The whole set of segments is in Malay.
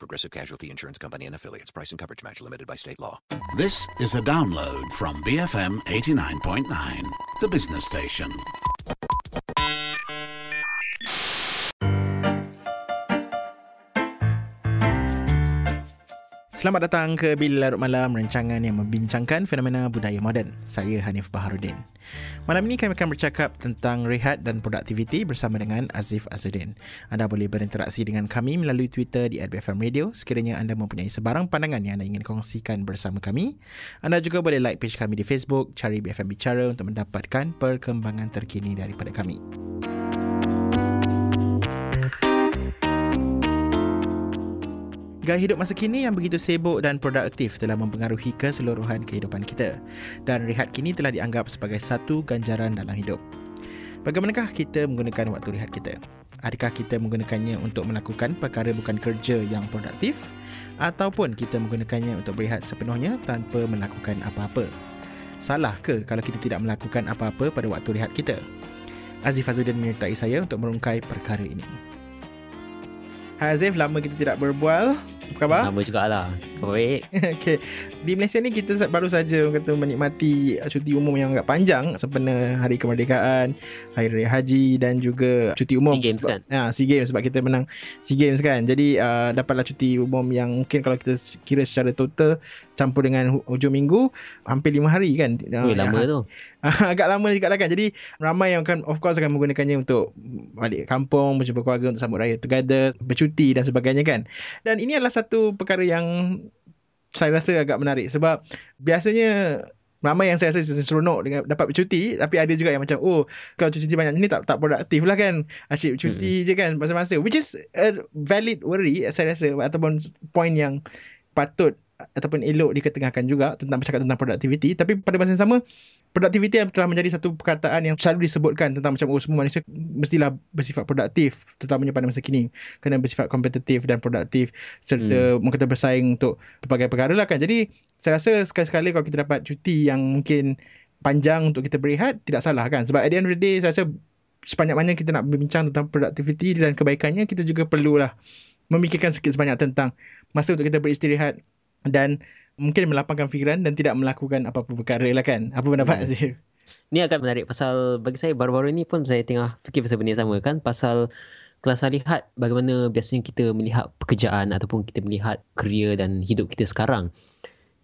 Progressive Casualty Insurance Company and affiliates. Price and coverage match limited by state law. This is a download from BFM 89.9, the business station. Selamat datang ke Bila Larut Malam, rancangan yang membincangkan fenomena budaya moden. Saya Hanif Baharudin. Malam ini kami akan bercakap tentang rehat dan produktiviti bersama dengan Azif Azuddin. Anda boleh berinteraksi dengan kami melalui Twitter di @bfm radio sekiranya anda mempunyai sebarang pandangan yang anda ingin kongsikan bersama kami. Anda juga boleh like page kami di Facebook, cari BFM Bicara untuk mendapatkan perkembangan terkini daripada kami. Gaya hidup masa kini yang begitu sibuk dan produktif telah mempengaruhi keseluruhan kehidupan kita dan rehat kini telah dianggap sebagai satu ganjaran dalam hidup. Bagaimanakah kita menggunakan waktu rehat kita? Adakah kita menggunakannya untuk melakukan perkara bukan kerja yang produktif ataupun kita menggunakannya untuk berehat sepenuhnya tanpa melakukan apa-apa? Salah ke kalau kita tidak melakukan apa-apa pada waktu rehat kita? Aziz Fazuddin menyertai saya untuk merungkai perkara ini. Hai Azif, lama kita tidak berbual. Apa khabar? Lama jugalah. Baik. okay. Di Malaysia ni kita baru saja kata menikmati cuti umum yang agak panjang sempena Hari Kemerdekaan, Hari Raya Haji dan juga cuti umum. SEA Games sebab, kan? Ya, SEA Games sebab kita menang SEA Games kan. Jadi uh, dapatlah cuti umum yang mungkin kalau kita kira secara total campur dengan hu- hujung minggu hampir lima hari kan. Ui, lama tu. agak lama juga lah kan. Jadi ramai yang akan of course akan menggunakannya untuk balik kampung, berjumpa keluarga untuk sambut raya together, bercuti dan sebagainya kan. Dan ini adalah satu perkara yang saya rasa agak menarik sebab biasanya ramai yang saya rasa seronok dengan dapat bercuti tapi ada juga yang macam oh kalau cuti banyak ni tak tak produktif lah kan asyik bercuti hmm. je kan masa-masa which is a valid worry saya rasa ataupun point yang patut ataupun elok diketengahkan juga tentang bercakap tentang produktiviti tapi pada masa yang sama produktiviti telah menjadi satu perkataan yang selalu disebutkan tentang macam oh semua manusia mestilah bersifat produktif terutamanya pada masa kini. Kena bersifat kompetitif dan produktif serta hmm. mengkata bersaing untuk pelbagai perkara lah kan. Jadi saya rasa sekali-sekala kalau kita dapat cuti yang mungkin panjang untuk kita berehat tidak salah kan. Sebab at the end of the day saya rasa sepanjang mana kita nak berbincang tentang produktiviti dan kebaikannya kita juga perlulah memikirkan sikit sebanyak tentang masa untuk kita beristirahat dan mungkin melapangkan fikiran dan tidak melakukan apa-apa perkara lah kan. Apa pendapat Hmm. Azif? Ni agak menarik pasal bagi saya baru-baru ni pun saya tengah fikir pasal benda yang sama kan pasal saya lihat bagaimana biasanya kita melihat pekerjaan ataupun kita melihat kerja dan hidup kita sekarang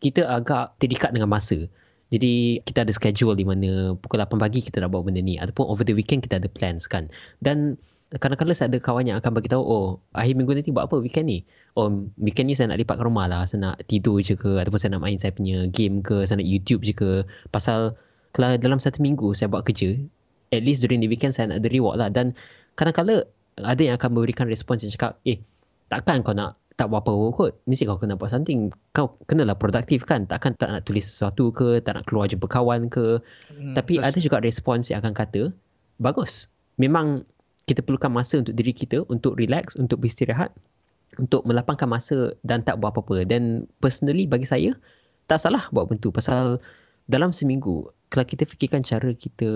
kita agak terikat dengan masa. Jadi kita ada schedule di mana pukul 8 pagi kita nak buat benda ni ataupun over the weekend kita ada plans kan. Dan kadang-kadang saya ada kawan yang akan bagi tahu oh akhir minggu nanti buat apa weekend ni. Oh weekend ni saya nak lipat ke rumah lah, saya nak tidur je ke ataupun saya nak main saya punya game ke, saya nak YouTube je ke. Pasal kalau dalam satu minggu saya buat kerja, at least during the weekend saya nak ada reward lah dan kadang-kadang ada yang akan memberikan respons yang cakap eh takkan kau nak tak buat apa-apa kot. Mesti kau kena buat something. Kau kenalah produktif kan. Takkan tak nak tulis sesuatu ke, tak nak keluar jumpa kawan ke. Hmm, Tapi so- ada juga respons yang akan kata, bagus. Memang kita perlukan masa untuk diri kita, untuk relax, untuk beristirahat, untuk melapangkan masa dan tak buat apa-apa. Dan personally bagi saya, tak salah buat benda tu. Pasal dalam seminggu, kalau kita fikirkan cara kita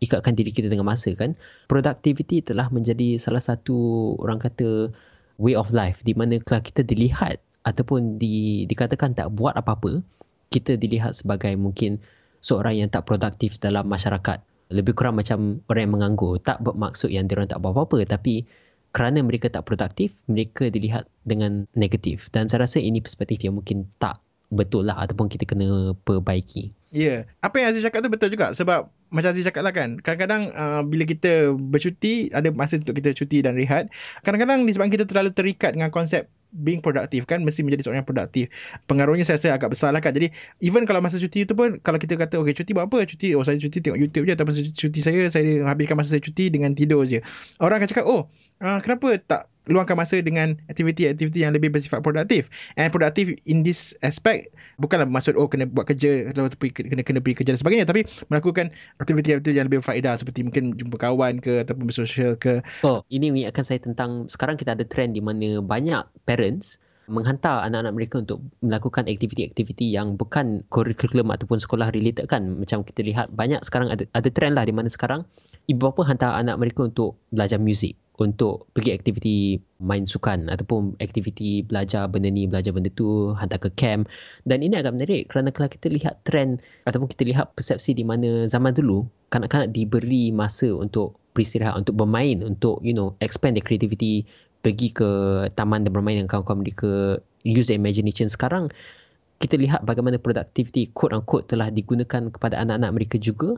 ikatkan diri kita dengan masa kan, productivity telah menjadi salah satu orang kata way of life di mana kalau kita dilihat ataupun di, dikatakan tak buat apa-apa, kita dilihat sebagai mungkin seorang yang tak produktif dalam masyarakat. Lebih kurang macam orang yang menganggur. Tak bermaksud yang diorang tak buat apa-apa tapi kerana mereka tak produktif, mereka dilihat dengan negatif. Dan saya rasa ini perspektif yang mungkin tak betul lah ataupun kita kena perbaiki. Ya. Yeah. Apa yang Aziz cakap tu betul juga sebab macam Aziz cakap lah kan kadang-kadang uh, bila kita bercuti ada masa untuk kita cuti dan rehat kadang-kadang disebabkan kita terlalu terikat dengan konsep being produktif kan mesti menjadi seorang yang produktif pengaruhnya saya rasa agak besar lah kan jadi even kalau masa cuti tu pun kalau kita kata okay cuti buat apa? Cuti oh saya cuti tengok YouTube je. Ataupun cuti saya saya habiskan masa saya cuti dengan tidur je. Orang akan cakap oh uh, kenapa tak luangkan masa dengan aktiviti-aktiviti yang lebih bersifat produktif. And produktif in this aspect bukanlah maksud oh kena buat kerja atau kena kena pergi kerja dan sebagainya tapi melakukan aktiviti-aktiviti yang lebih faedah seperti mungkin jumpa kawan ke ataupun bersosial ke. Oh, ini mengingatkan saya tentang sekarang kita ada trend di mana banyak parents menghantar anak-anak mereka untuk melakukan aktiviti-aktiviti yang bukan kurikulum ataupun sekolah related kan macam kita lihat banyak sekarang ada ada trend lah di mana sekarang ibu bapa hantar anak mereka untuk belajar muzik untuk pergi aktiviti main sukan ataupun aktiviti belajar benda ni, belajar benda tu, hantar ke camp. Dan ini agak menarik kerana kalau kita lihat trend ataupun kita lihat persepsi di mana zaman dulu kanak-kanak diberi masa untuk beristirahat, untuk bermain, untuk you know expand their creativity, pergi ke taman dan bermain dengan kawan-kawan mereka, use their imagination. Sekarang kita lihat bagaimana productivity quote unquote telah digunakan kepada anak-anak mereka juga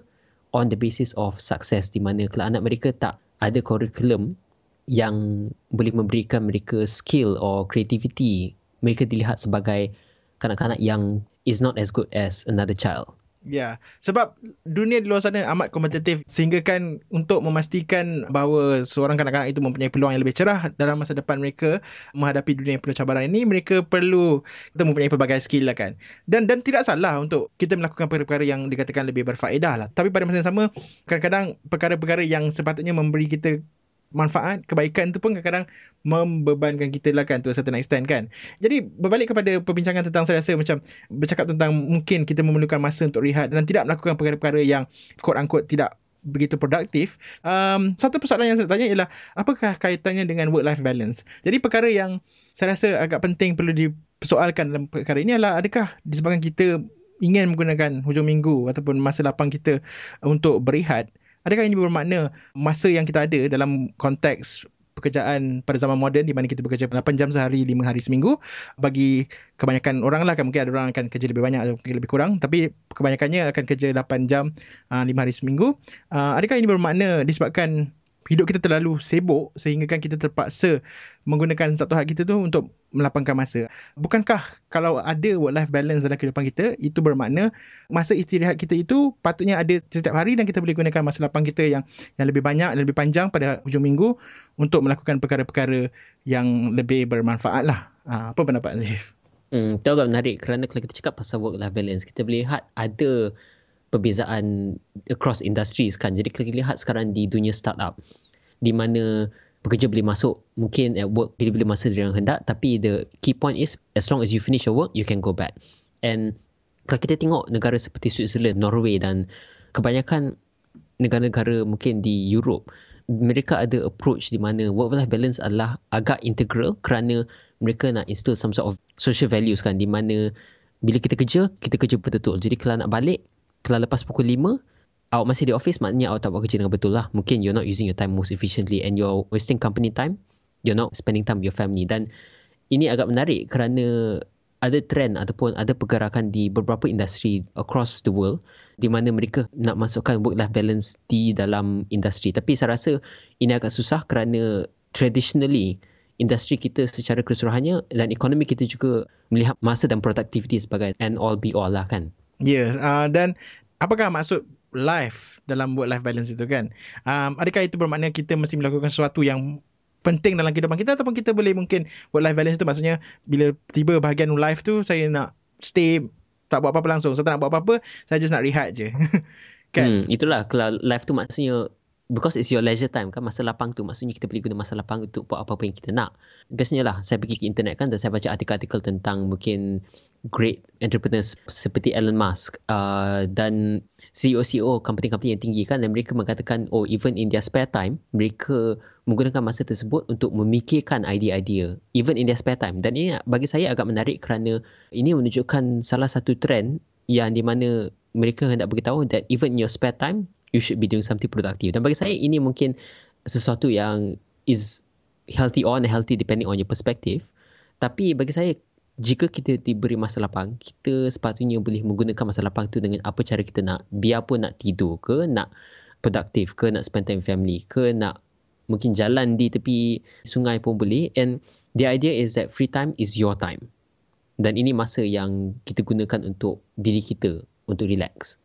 on the basis of success di mana kalau anak mereka tak ada curriculum yang boleh memberikan mereka skill or creativity mereka dilihat sebagai kanak-kanak yang is not as good as another child. Ya, yeah. sebab dunia di luar sana amat kompetitif sehingga kan untuk memastikan bahawa seorang kanak-kanak itu mempunyai peluang yang lebih cerah dalam masa depan mereka menghadapi dunia yang penuh cabaran ini, mereka perlu kita mempunyai pelbagai skill lah kan. Dan dan tidak salah untuk kita melakukan perkara-perkara yang dikatakan lebih berfaedah lah. Tapi pada masa yang sama, kadang-kadang perkara-perkara yang sepatutnya memberi kita manfaat kebaikan tu pun kadang-kadang membebankan kita lah kan to a certain extent kan. Jadi berbalik kepada perbincangan tentang saya rasa macam bercakap tentang mungkin kita memerlukan masa untuk rehat dan tidak melakukan perkara-perkara yang quote unquote tidak begitu produktif um, satu persoalan yang saya tanya ialah apakah kaitannya dengan work life balance? Jadi perkara yang saya rasa agak penting perlu dipersoalkan dalam perkara ini adalah adakah disebabkan kita ingin menggunakan hujung minggu ataupun masa lapang kita untuk berehat Adakah ini bermakna masa yang kita ada dalam konteks pekerjaan pada zaman moden di mana kita bekerja 8 jam sehari 5 hari seminggu? Bagi kebanyakan orang lah kan mungkin ada orang akan kerja lebih banyak atau lebih kurang tapi kebanyakannya akan kerja 8 jam 5 hari seminggu. Adakah ini bermakna disebabkan hidup kita terlalu sibuk sehingga kan kita terpaksa menggunakan satu hak kita tu untuk melapangkan masa. Bukankah kalau ada work life balance dalam kehidupan kita, itu bermakna masa istirahat kita itu patutnya ada setiap hari dan kita boleh gunakan masa lapang kita yang yang lebih banyak lebih panjang pada hujung minggu untuk melakukan perkara-perkara yang lebih bermanfaat lah. Ha, apa pendapat Azif? Hmm, itu agak menarik kerana kalau kita cakap pasal work life balance, kita boleh lihat ada perbezaan across industries kan. Jadi kita lihat sekarang di dunia startup di mana pekerja boleh masuk mungkin at work bila-bila masa dia hendak tapi the key point is as long as you finish your work you can go back. And kalau kita tengok negara seperti Switzerland, Norway dan kebanyakan negara-negara mungkin di Europe mereka ada approach di mana work life balance adalah agak integral kerana mereka nak instill some sort of social values kan di mana bila kita kerja, kita kerja betul-betul. Jadi kalau nak balik, kalau lepas pukul 5 awak masih di office maknanya awak tak buat kerja dengan betul lah. Mungkin you're not using your time most efficiently and you're wasting company time. You're not spending time with your family. Dan ini agak menarik kerana ada trend ataupun ada pergerakan di beberapa industri across the world di mana mereka nak masukkan work life balance di dalam industri. Tapi saya rasa ini agak susah kerana traditionally industri kita secara keseluruhannya dan ekonomi kita juga melihat masa dan productivity sebagai and all be all lah kan Yes, uh, dan apakah maksud life dalam work life balance itu kan? Um, adakah itu bermakna kita mesti melakukan sesuatu yang penting dalam kehidupan kita ataupun kita boleh mungkin work life balance itu maksudnya bila tiba bahagian life tu saya nak stay tak buat apa-apa langsung. Saya tak nak buat apa-apa, saya just nak rehat je. kan? Hmm, itulah kalau life tu maksudnya because it's your leisure time kan masa lapang tu. Maksudnya kita boleh guna masa lapang untuk buat apa-apa yang kita nak. Biasanya lah saya pergi ke internet kan dan saya baca artikel-artikel tentang mungkin great entrepreneurs seperti Elon Musk uh, dan CEO-CEO company-company yang tinggi kan. Dan mereka mengatakan oh even in their spare time mereka menggunakan masa tersebut untuk memikirkan idea-idea even in their spare time. Dan ini bagi saya agak menarik kerana ini menunjukkan salah satu trend yang di mana mereka hendak beritahu that even in your spare time you should be doing something productive. Dan bagi saya ini mungkin sesuatu yang is healthy or unhealthy depending on your perspective. Tapi bagi saya jika kita diberi masa lapang, kita sepatutnya boleh menggunakan masa lapang tu dengan apa cara kita nak. Biarpun nak tidur ke, nak produktif ke, nak spend time family ke, nak mungkin jalan di tepi sungai pun boleh. And the idea is that free time is your time. Dan ini masa yang kita gunakan untuk diri kita, untuk relax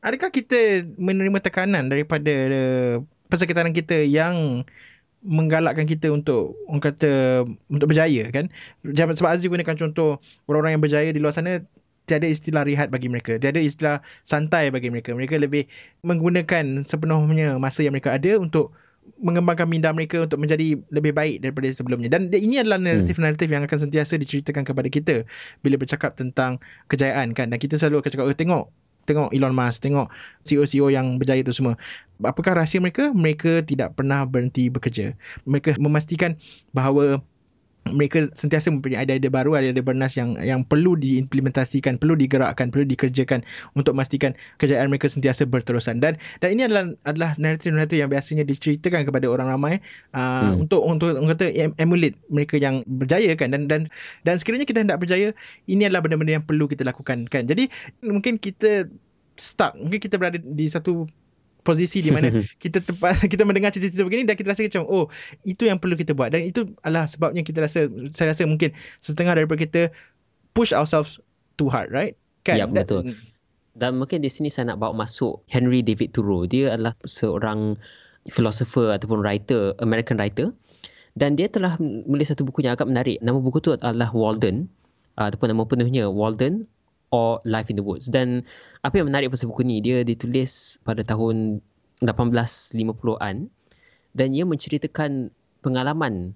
adakah kita menerima tekanan daripada uh, persekitaran kita yang menggalakkan kita untuk orang kata untuk berjaya kan? Sebab Aziz gunakan contoh orang-orang yang berjaya di luar sana tiada istilah rehat bagi mereka tiada istilah santai bagi mereka. Mereka lebih menggunakan sepenuhnya masa yang mereka ada untuk mengembangkan minda mereka untuk menjadi lebih baik daripada sebelumnya. Dan ini adalah naratif-naratif yang akan sentiasa diceritakan kepada kita bila bercakap tentang kejayaan kan? Dan kita selalu akan cakap oh, tengok tengok Elon Musk tengok CEO-CEO yang berjaya tu semua. Apakah rahsia mereka? Mereka tidak pernah berhenti bekerja. Mereka memastikan bahawa mereka sentiasa mempunyai idea-idea baru, idea-idea bernas yang yang perlu diimplementasikan, perlu digerakkan, perlu dikerjakan untuk memastikan kejayaan mereka sentiasa berterusan. Dan dan ini adalah adalah naratif-naratif yang biasanya diceritakan kepada orang ramai uh, Hmm. untuk untuk orang kata em- emulate mereka yang berjaya kan dan dan dan sekiranya kita hendak berjaya, ini adalah benda-benda yang perlu kita lakukan kan. Jadi mungkin kita stuck, mungkin kita berada di satu posisi di mana kita tempat kita mendengar cerita-cerita begini dan kita rasa macam oh itu yang perlu kita buat dan itu adalah sebabnya kita rasa saya rasa mungkin setengah daripada kita push ourselves too hard right kan That- betul. Dan mungkin di sini saya nak bawa masuk Henry David Thoreau. Dia adalah seorang philosopher ataupun writer, American writer. Dan dia telah menulis satu buku yang agak menarik. Nama buku tu adalah Walden. Ataupun nama penuhnya Walden or Life in the Woods. Dan apa yang menarik pasal buku ni, dia ditulis pada tahun 1850-an. Dan ia menceritakan pengalaman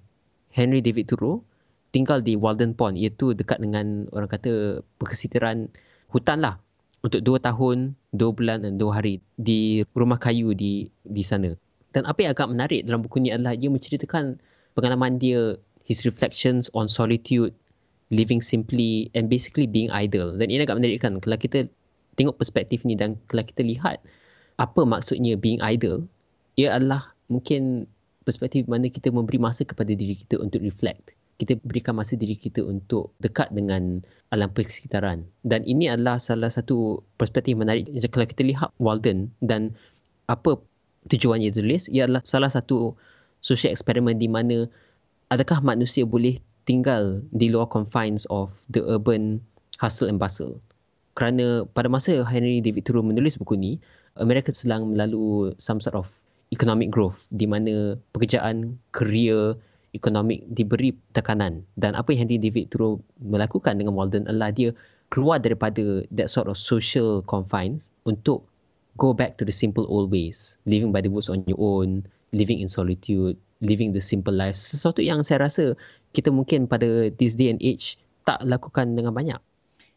Henry David Thoreau tinggal di Walden Pond iaitu dekat dengan orang kata perkesitiran hutan lah untuk 2 tahun, 2 bulan dan 2 hari di rumah kayu di di sana. Dan apa yang agak menarik dalam buku ni adalah dia menceritakan pengalaman dia, his reflections on solitude, living simply and basically being idle. Dan ini agak menarikkan kalau kita tengok perspektif ni dan kalau kita lihat apa maksudnya being idle, ia adalah mungkin perspektif mana kita memberi masa kepada diri kita untuk reflect. Kita berikan masa diri kita untuk dekat dengan alam persekitaran. Dan ini adalah salah satu perspektif menarik kalau kita lihat Walden dan apa tujuannya tulis, ia adalah salah satu social eksperimen di mana adakah manusia boleh tinggal di luar confines of the urban hustle and bustle. Kerana pada masa Henry David Thoreau menulis buku ni, Amerika sedang melalui some sort of economic growth di mana pekerjaan, career, ekonomik diberi tekanan. Dan apa yang Henry David Thoreau melakukan dengan Walden adalah dia keluar daripada that sort of social confines untuk go back to the simple old ways. Living by the woods on your own living in solitude living the simple life. Sesuatu yang saya rasa kita mungkin pada this day and age tak lakukan dengan banyak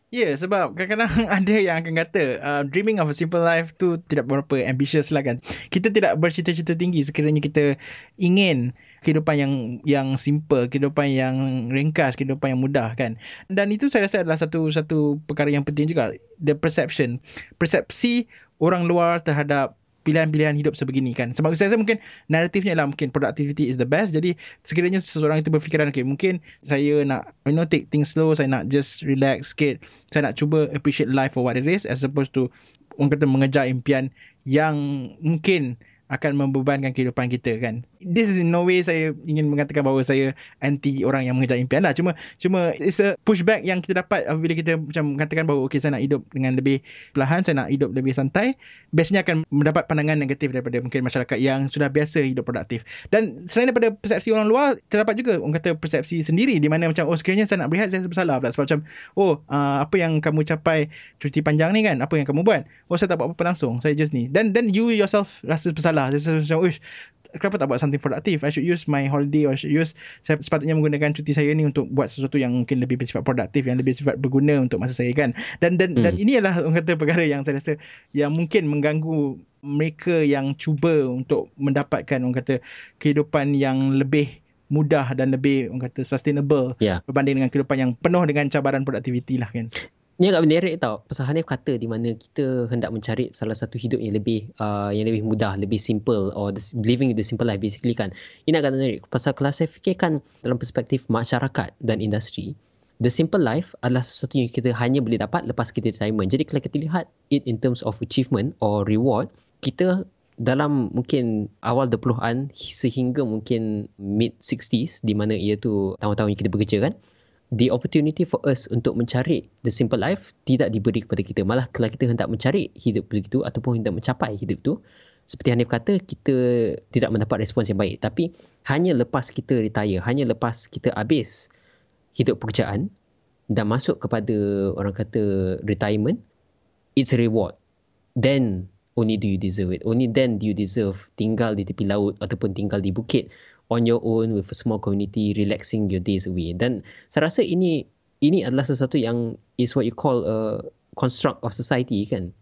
Ya, yeah, sebab kadang-kadang ada yang akan kata uh, dreaming of a simple life tu tidak berapa ambitious lah kan. Kita tidak bercita-cita tinggi sekiranya kita ingin kehidupan yang yang simple, kehidupan yang ringkas, kehidupan yang mudah kan. Dan itu saya rasa adalah satu satu perkara yang penting juga. The perception, persepsi orang luar terhadap pilihan-pilihan hidup sebegini kan. Sebab saya rasa mungkin naratifnya lah mungkin productivity is the best. Jadi sekiranya seseorang itu berfikiran okay mungkin saya nak you know take things slow, saya nak just relax sikit. Saya nak cuba appreciate life for what it is as opposed to orang kata mengejar impian yang mungkin akan membebankan kehidupan kita kan. This is in no way saya ingin mengatakan bahawa saya anti orang yang mengejar impian lah. Cuma cuma it's a pushback yang kita dapat apabila kita macam mengatakan bahawa okay saya nak hidup dengan lebih perlahan, saya nak hidup lebih santai. Biasanya akan mendapat pandangan negatif daripada mungkin masyarakat yang sudah biasa hidup produktif. Dan selain daripada persepsi orang luar, terdapat juga orang kata persepsi sendiri di mana macam oh sekiranya saya nak berehat saya bersalah pula sebab macam oh uh, apa yang kamu capai cuti panjang ni kan, apa yang kamu buat? Oh saya tak buat apa-apa langsung. Saya just ni. Dan then you yourself rasa bersalah. Saya macam uish kenapa tak buat something produktif? I should use my holiday or I should use saya sepatutnya menggunakan cuti saya ni untuk buat sesuatu yang mungkin lebih bersifat produktif, yang lebih bersifat berguna untuk masa saya kan. Dan dan hmm. dan ini adalah orang kata perkara yang saya rasa yang mungkin mengganggu mereka yang cuba untuk mendapatkan orang kata kehidupan yang lebih mudah dan lebih orang kata sustainable Ya. berbanding dengan kehidupan yang penuh dengan cabaran produktiviti lah kan. Ni agak menarik tau. Pasal Hanif kata di mana kita hendak mencari salah satu hidup yang lebih uh, yang lebih mudah, lebih simple or the, living the simple life basically kan. Ini agak menarik. Pasal kalau saya fikirkan dalam perspektif masyarakat dan industri, the simple life adalah sesuatu yang kita hanya boleh dapat lepas kita retirement. Jadi kalau kita lihat it in terms of achievement or reward, kita dalam mungkin awal 20-an sehingga mungkin mid 60s di mana ia tu tahun-tahun yang kita bekerja kan the opportunity for us untuk mencari the simple life tidak diberi kepada kita. Malah kalau kita hendak mencari hidup begitu ataupun hendak mencapai hidup tu, seperti Hanif kata kita tidak mendapat respons yang baik. Tapi hanya lepas kita retire hanya lepas kita habis hidup pekerjaan dan masuk kepada orang kata retirement it's a reward. Then only do you deserve it. Only then do you deserve tinggal di tepi laut ataupun tinggal di bukit on your own with a small community relaxing your days away. Dan saya rasa ini ini adalah sesuatu yang is what you call a construct of society kan?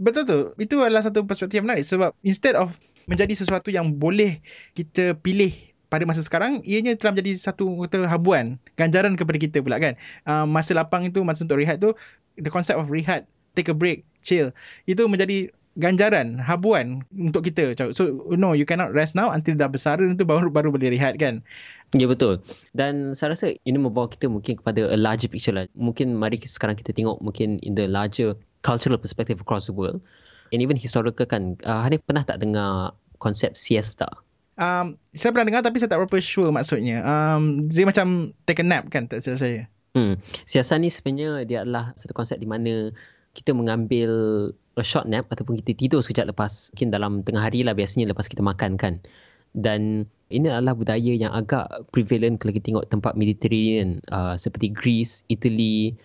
Betul tu. Itu adalah satu perspektif yang menarik sebab instead of menjadi sesuatu yang boleh kita pilih pada masa sekarang ianya telah menjadi satu kata habuan ganjaran kepada kita pula kan? Uh, masa lapang itu masa untuk rehat tu the concept of rehat take a break chill itu menjadi ganjaran habuan untuk kita so no you cannot rest now until dah besar itu baru baru boleh rehat kan Ya betul. Dan saya rasa ini membawa kita mungkin kepada a larger picture lah. Mungkin mari sekarang kita tengok mungkin in the larger cultural perspective across the world. And even historical kan. Uh, Hanif pernah tak dengar konsep siesta? Um, saya pernah dengar tapi saya tak berapa sure maksudnya. Um, dia macam take a nap kan tak salah saya. Hmm. Siesta ni sebenarnya dia adalah satu konsep di mana kita mengambil a short nap ataupun kita tidur sekejap lepas mungkin dalam tengah hari lah biasanya lepas kita makan kan. Dan ini adalah budaya yang agak prevalent kalau kita tengok tempat Mediterranean uh, seperti Greece, Italy,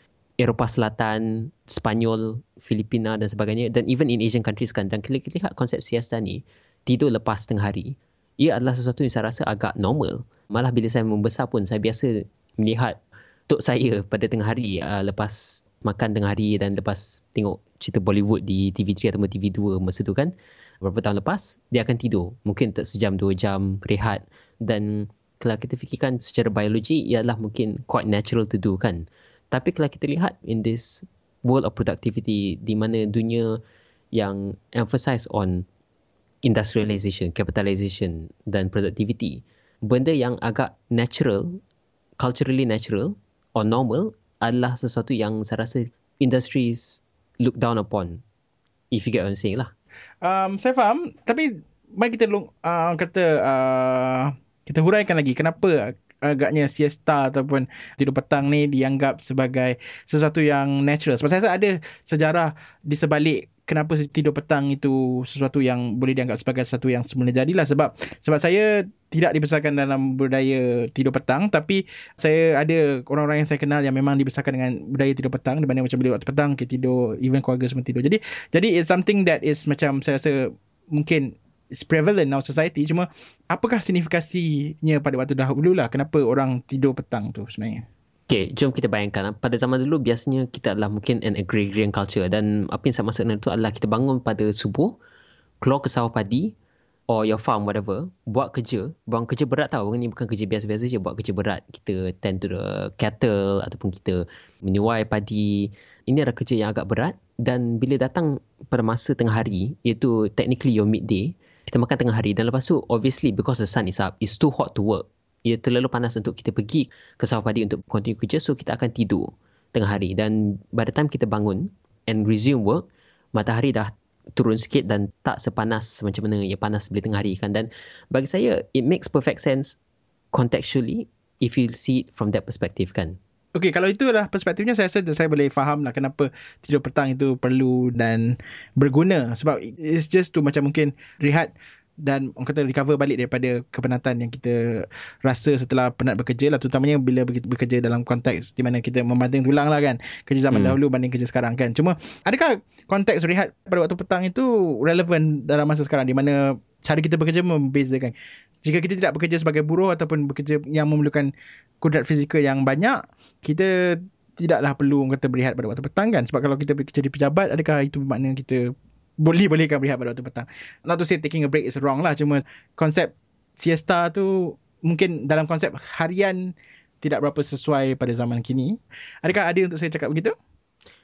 Eropah Selatan, Spanyol, Filipina dan sebagainya. Dan even in Asian countries kan dan kalau kita lihat konsep siesta ni tidur lepas tengah hari ia adalah sesuatu yang saya rasa agak normal. Malah bila saya membesar pun saya biasa melihat tok saya pada tengah hari uh, lepas makan tengah hari dan lepas tengok cerita Bollywood di TV3 atau TV2 masa tu kan beberapa tahun lepas dia akan tidur. Mungkin tak sejam dua jam rehat. Dan kalau kita fikirkan secara biologi ialah mungkin quite natural to do kan. Tapi kalau kita lihat in this world of productivity di mana dunia yang emphasize on industrialization capitalization dan productivity benda yang agak natural culturally natural or normal adalah sesuatu yang saya rasa industries look down upon if you get what I'm saying lah Um, saya faham. Tapi mari kita long, uh, kata uh, kita huraikan lagi kenapa agaknya siesta ataupun tidur petang ni dianggap sebagai sesuatu yang natural. Sebab saya rasa ada sejarah di sebalik kenapa tidur petang itu sesuatu yang boleh dianggap sebagai sesuatu yang semula jadilah. Sebab sebab saya tidak dibesarkan dalam budaya tidur petang tapi saya ada orang-orang yang saya kenal yang memang dibesarkan dengan budaya tidur petang di mana macam bila waktu petang kita tidur even keluarga semua tidur. Jadi jadi it's something that is macam saya rasa mungkin is prevalent our society. Cuma apakah signifikasinya pada waktu dahulu lah kenapa orang tidur petang tu sebenarnya Okay, jom kita bayangkan. Pada zaman dulu, biasanya kita adalah mungkin an agrarian culture. Dan apa yang saya maksud dengan itu adalah kita bangun pada subuh, keluar ke sawah padi, or your farm, whatever, buat kerja. Buang kerja berat tau. Ini bukan kerja biasa-biasa je, buat kerja berat. Kita tend to the cattle, ataupun kita menyuai padi. Ini adalah kerja yang agak berat. Dan bila datang pada masa tengah hari, iaitu technically your midday, kita makan tengah hari. Dan lepas tu, obviously, because the sun is up, it's too hot to work ia terlalu panas untuk kita pergi ke sawah padi untuk continue kerja so kita akan tidur tengah hari. Dan by the time kita bangun and resume work matahari dah turun sikit dan tak sepanas macam mana ia panas bila tengah hari kan? Dan bagi saya it makes perfect sense contextually if you see it from that perspective kan? Okay, kalau itu adalah perspektifnya, saya rasa saya boleh faham lah kenapa tidur petang itu perlu dan berguna. Sebab it's just to macam mungkin rehat dan orang kata recover balik daripada kepenatan yang kita rasa setelah penat bekerja lah. Terutamanya bila bekerja dalam konteks di mana kita membanding tulang lah kan. Kerja zaman hmm. dahulu banding kerja sekarang kan. Cuma adakah konteks rehat pada waktu petang itu relevan dalam masa sekarang? Di mana cara kita bekerja membezakan? Jika kita tidak bekerja sebagai buruh ataupun bekerja yang memerlukan kudrat fizikal yang banyak kita tidaklah perlu orang kata berehat pada waktu petang kan? Sebab kalau kita bekerja di pejabat adakah itu bermakna kita boleh bolehkan berehat pada waktu petang. Not to say taking a break is wrong lah. Cuma konsep siesta tu mungkin dalam konsep harian tidak berapa sesuai pada zaman kini. Adakah ada untuk saya cakap begitu?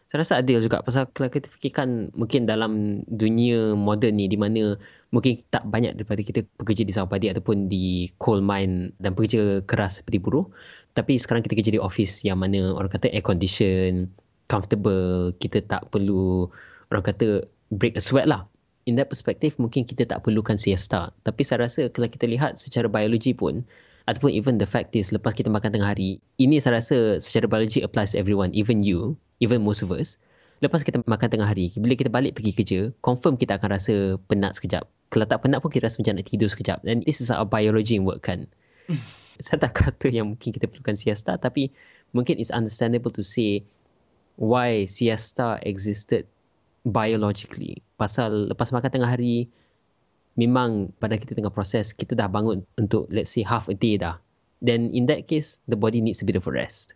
Saya rasa adil juga pasal kalau kita fikirkan mungkin dalam dunia moden ni di mana mungkin tak banyak daripada kita bekerja di sawah padi ataupun di coal mine dan bekerja keras seperti buruh. Tapi sekarang kita kerja di office yang mana orang kata air condition, comfortable, kita tak perlu orang kata break a sweat lah. In that perspective, mungkin kita tak perlukan siesta. Tapi saya rasa kalau kita lihat secara biologi pun, ataupun even the fact is lepas kita makan tengah hari, ini saya rasa secara biologi applies to everyone, even you, even most of us. lepas kita makan tengah hari, bila kita balik pergi kerja, confirm kita akan rasa penat sekejap. Kalau tak penat pun kita rasa macam nak tidur sekejap. Dan this is our biology in work kan. Saya tak kata yang mungkin kita perlukan siesta tapi mungkin it's understandable to say why siesta existed biologically. Pasal lepas makan tengah hari, memang badan kita tengah proses, kita dah bangun untuk let's say half a day dah. Then in that case, the body needs a bit of a rest.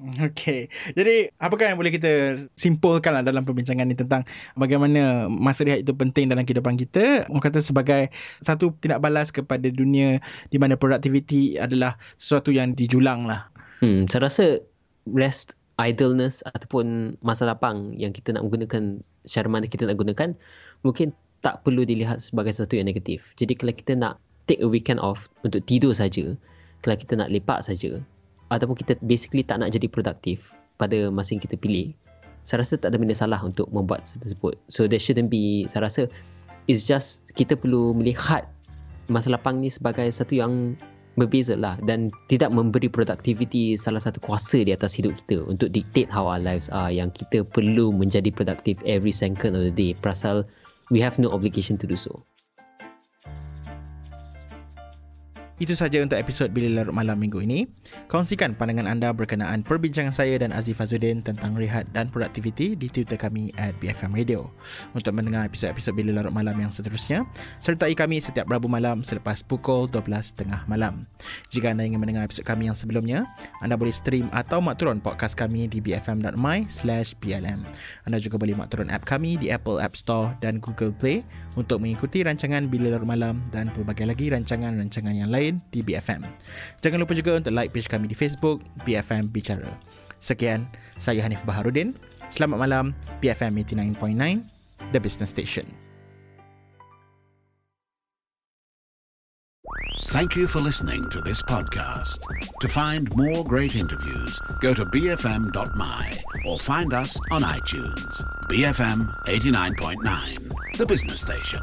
Okay. Jadi, apakah yang boleh kita simpulkan lah dalam perbincangan ni tentang bagaimana masa rehat itu penting dalam kehidupan kita. Orang kata sebagai satu tindak balas kepada dunia di mana produktiviti adalah sesuatu yang dijulang lah. Hmm, saya rasa rest, idleness ataupun masa lapang yang kita nak menggunakan cara mana kita nak gunakan mungkin tak perlu dilihat sebagai sesuatu yang negatif. Jadi kalau kita nak take a weekend off untuk tidur saja, kalau kita nak lepak saja, ataupun kita basically tak nak jadi produktif pada masa yang kita pilih saya rasa tak ada benda salah untuk membuat tersebut so there shouldn't be saya rasa it's just kita perlu melihat masa lapang ni sebagai satu yang berbeza lah dan tidak memberi productivity salah satu kuasa di atas hidup kita untuk dictate how our lives are yang kita perlu menjadi produktif every second of the day perasal we have no obligation to do so Itu saja untuk episod Bila Larut Malam minggu ini. Kongsikan pandangan anda berkenaan perbincangan saya dan Aziz Fazuddin tentang rehat dan produktiviti di Twitter kami at BFM Radio. Untuk mendengar episod-episod Bila Larut Malam yang seterusnya, sertai kami setiap Rabu malam selepas pukul 12.30 malam. Jika anda ingin mendengar episod kami yang sebelumnya, anda boleh stream atau mak turun podcast kami di bfm.my slash blm. Anda juga boleh mak turun app kami di Apple App Store dan Google Play untuk mengikuti rancangan Bila Larut Malam dan pelbagai lagi rancangan-rancangan yang lain di BFM. Jangan lupa juga untuk like page kami di Facebook BFM Bicara. Sekian, saya Hanif Baharudin. Selamat malam, BFM 89.9, The Business Station. Thank you for listening to this podcast. To find more great interviews, go to bfm.my or find us on iTunes. BFM 89.9, the business station.